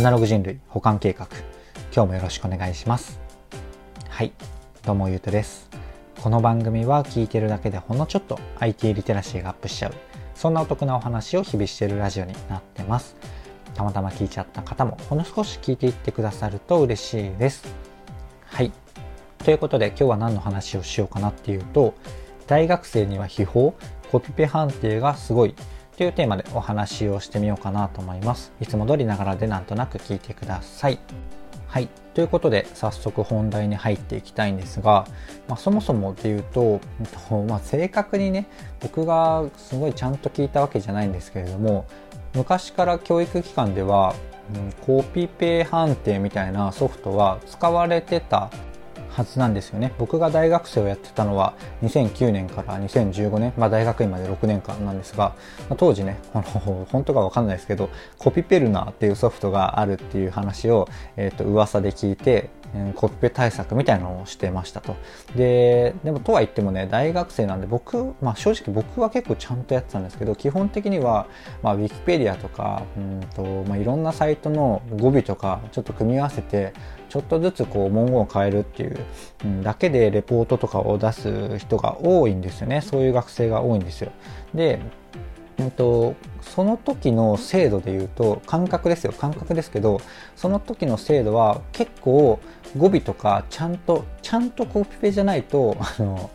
アナログ人類保管計画。今日もよろしくお願いします。はい。どうもゆうとです。この番組は聞いてるだけでほんのちょっと IT リテラシーがアップしちゃう。そんなお得なお話を日々しているラジオになってます。たまたま聞いちゃった方もほんの少し聞いていってくださると嬉しいです。はい。ということで今日は何の話をしようかなっていうと大学生には秘宝コピペ判定がすごいというテーマでお話をしてみようかなと思います。いつも通りながらでなんとなく聞いてください。はい。ということで、早速本題に入っていきたいんですが、まあ、そもそもで言うと、まあ、正確にね、僕がすごいちゃんと聞いたわけじゃないんですけれども、昔から教育機関では、うん、コピペ判定みたいなソフトは使われてたはずなんですよね。僕が大学生をやってたのは2009年から2015年、まあ大学院まで6年間なんですが、まあ、当時ね、この 本当か分かんないですけど、コピペルナーっていうソフトがあるっていう話を、えっ、ー、と、噂で聞いて、コピペ対策みたいなのをしてましたと。で、でもとは言ってもね、大学生なんで僕、まあ正直僕は結構ちゃんとやってたんですけど、基本的には、まあ Wikipedia とか、うんと、まあいろんなサイトの語尾とかちょっと組み合わせて、ちょっとずつこう文言を変えるっていう、だけでレポートとかを出す人が多いんですよね。そういう学生が多いんですよ。で、えっと、その時の精度で言うと感覚ですよ感覚ですけどその時の精度は結構語尾とかちゃんとちゃんとコピペじゃないとあの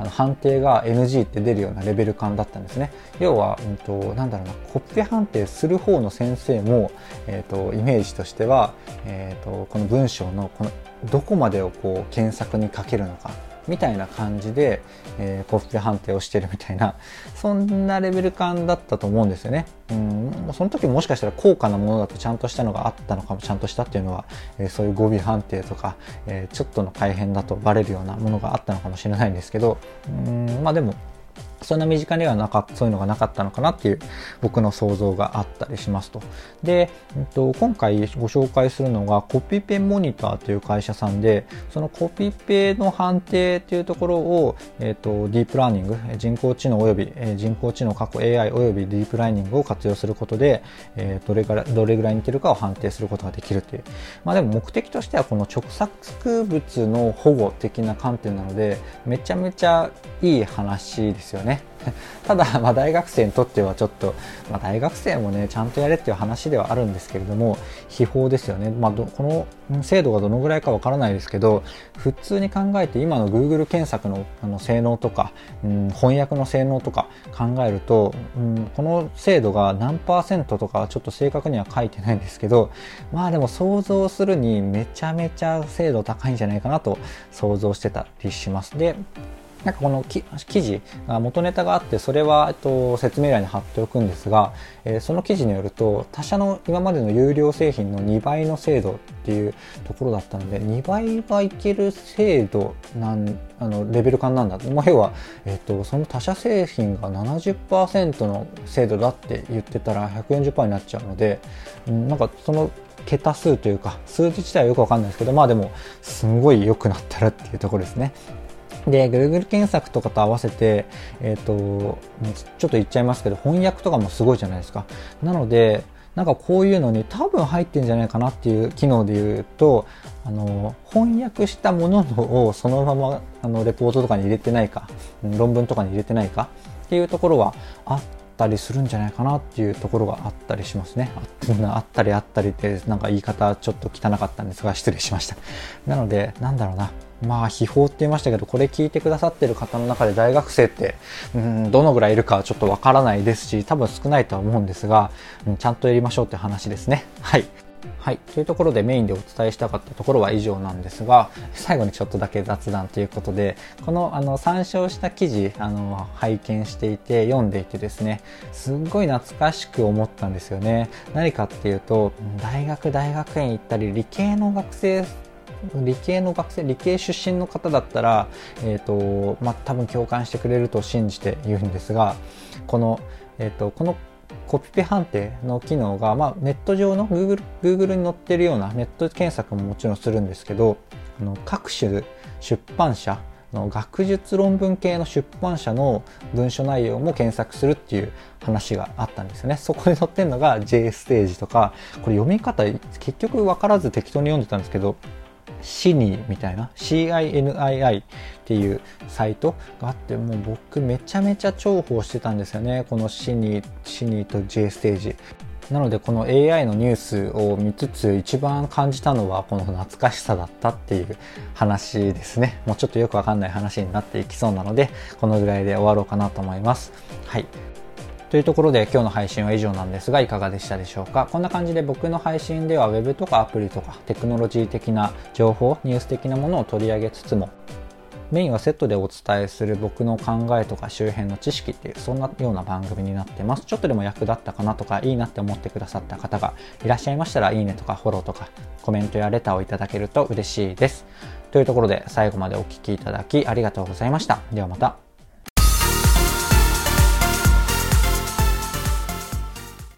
あの判定が NG って出るようなレベル感だったんですね。要は、うんと、なんだろうな、コピペ判定する方の先生も、え、ー、と、イメージとしては、えっ、ー、と、この文章の、この、どこまでをこう、検索にかけるのか、みたいな感じで、えー、コスプレ判定をしてるみたいな、そんなレベル感だったと思うんですよね。うん、その時もしかしたら高価なものだとちゃんとしたのがあったのかも、ちゃんとしたっていうのは、えー、そういう語尾判定とか、えー、ちょっとの改変だとバレるようなものがあったのかもしれないんですけど、うん、まあでも、そんな身近にはなかそういうのがなかったのかなっていう僕の想像があったりしますと。で、えっと、今回ご紹介するのがコピペモニターという会社さんで、そのコピペの判定っていうところを、えっと、ディープラーニング、人工知能及び、人工知能過去 AI 及びディープラーニングを活用することで、えー、どれぐら、どれぐらい似てるかを判定することができるという。まあでも目的としてはこの著作物の保護的な観点なので、めちゃめちゃいい話ですよね。ただ、まあ、大学生にとってはちょっと、まあ、大学生もねちゃんとやれっていう話ではあるんですけれども秘宝ですよね、まあ、この精度がどのぐらいかわからないですけど普通に考えて今の Google 検索のあの性能とか、うん、翻訳の性能とか考えると、うん、この精度が何パーセントとかちょっと正確には書いてないんですけどまあでも想像するにめちゃめちゃ精度高いんじゃないかなと想像してたりします。でなんかこの記事、元ネタがあって、それは、えっと、説明欄に貼っておくんですが、えー、その記事によると、他社の今までの有料製品の2倍の精度っていうところだったので、2倍はいける精度なん、あの、レベル感なんだ。まあ、要は、えっと、その他社製品が70%の精度だって言ってたら140%になっちゃうので、うん、なんかその桁数というか、数字自体はよくわかんないですけど、まあでも、すごい良くなったらっていうところですね。で、Google 検索とかと合わせて、えっ、ー、と、ちょっと言っちゃいますけど、翻訳とかもすごいじゃないですか。なので、なんかこういうのに多分入ってんじゃないかなっていう機能で言うと、あの、翻訳したものをそのまま、あの、レポートとかに入れてないか、論文とかに入れてないかっていうところはあったりするんじゃないかなっていうところがあったりしますね。あったりあったりってなんか言い方ちょっと汚かったんですが失礼しました。なので、なんだろうな。まあ、秘宝って言いましたけど、これ聞いてくださってる方の中で大学生って、うん、どのぐらいいるかちょっとわからないですし、多分少ないとは思うんですが、うん、ちゃんとやりましょうって話ですね。はい。はい。というところでメインでお伝えしたかったところは以上なんですが、最後にちょっとだけ雑談ということで、このあの参照した記事、あの、拝見していて、読んでいてですね、すっごい懐かしく思ったんですよね。何かっていうと、大学、大学院行ったり、理系の学生理系の学生、理系出身の方だったら、えっ、ー、と、まあ、多分共感してくれると信じて言うんですが、この、えっ、ー、と、このコピペ判定の機能が、まあ、ネット上の Google, Google に載ってるようなネット検索ももちろんするんですけど、あの各種出版社の学術論文系の出版社の文書内容も検索するっていう話があったんですよね。そこで載ってるのが J ステージとか、これ読み方結局分からず適当に読んでたんですけど、シニーみたいな CINII っていうサイトがあってもう僕めちゃめちゃ重宝してたんですよね。このシニーシニーと J ステージ。なのでこの AI のニュースを見つつ一番感じたのはこの懐かしさだったっていう話ですね。もうちょっとよくわかんない話になっていきそうなのでこのぐらいで終わろうかなと思います。はい。というところで今日の配信は以上なんですがいかがでしたでしょうか？こんな感じで僕の配信では Web とかアプリとかテクノロジー的な情報ニュース的なものを取り上げつつもメインはセットでお伝えする僕の考えとか周辺の知識っていうそんなような番組になってます。ちょっとでも役立ったかなとかいいなって思ってくださった方がいらっしゃいましたらいいねとかフォローとかコメントやレターをいただけると嬉しいです。というところで最後までお聴きいただきありがとうございました。ではまた。